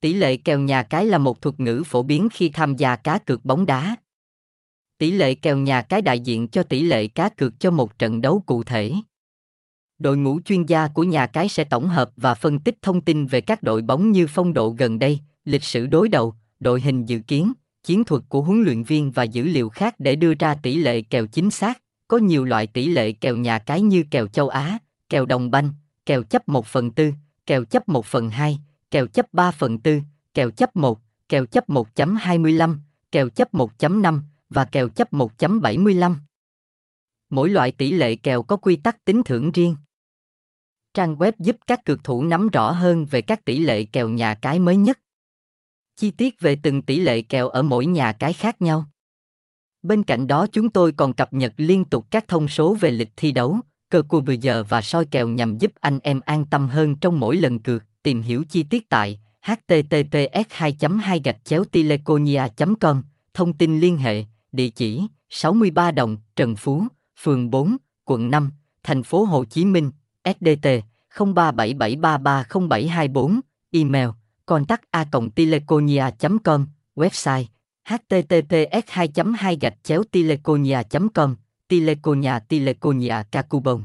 Tỷ lệ kèo nhà cái là một thuật ngữ phổ biến khi tham gia cá cược bóng đá. Tỷ lệ kèo nhà cái đại diện cho tỷ lệ cá cược cho một trận đấu cụ thể. Đội ngũ chuyên gia của nhà cái sẽ tổng hợp và phân tích thông tin về các đội bóng như phong độ gần đây, lịch sử đối đầu, đội hình dự kiến, chiến thuật của huấn luyện viên và dữ liệu khác để đưa ra tỷ lệ kèo chính xác. Có nhiều loại tỷ lệ kèo nhà cái như kèo châu Á, kèo đồng banh, kèo chấp 1 phần tư, kèo chấp 1 phần 2, kèo chấp 3 phần 4, kèo chấp 1, kèo chấp 1.25, kèo chấp 1.5 và kèo chấp 1.75. Mỗi loại tỷ lệ kèo có quy tắc tính thưởng riêng. Trang web giúp các cược thủ nắm rõ hơn về các tỷ lệ kèo nhà cái mới nhất. Chi tiết về từng tỷ lệ kèo ở mỗi nhà cái khác nhau. Bên cạnh đó chúng tôi còn cập nhật liên tục các thông số về lịch thi đấu, cơ cua bây giờ và soi kèo nhằm giúp anh em an tâm hơn trong mỗi lần cược. Tìm hiểu chi tiết tại https 2 2 gạch chéo teleconia com thông tin liên hệ địa chỉ 63 Đồng, Trần Phú, phường 4, quận 5, thành phố Hồ Chí Minh, SDT 0377330724, email contact a teleconia com website https 2 2 gạch chéo teleconia com teleconia teleconia cacubon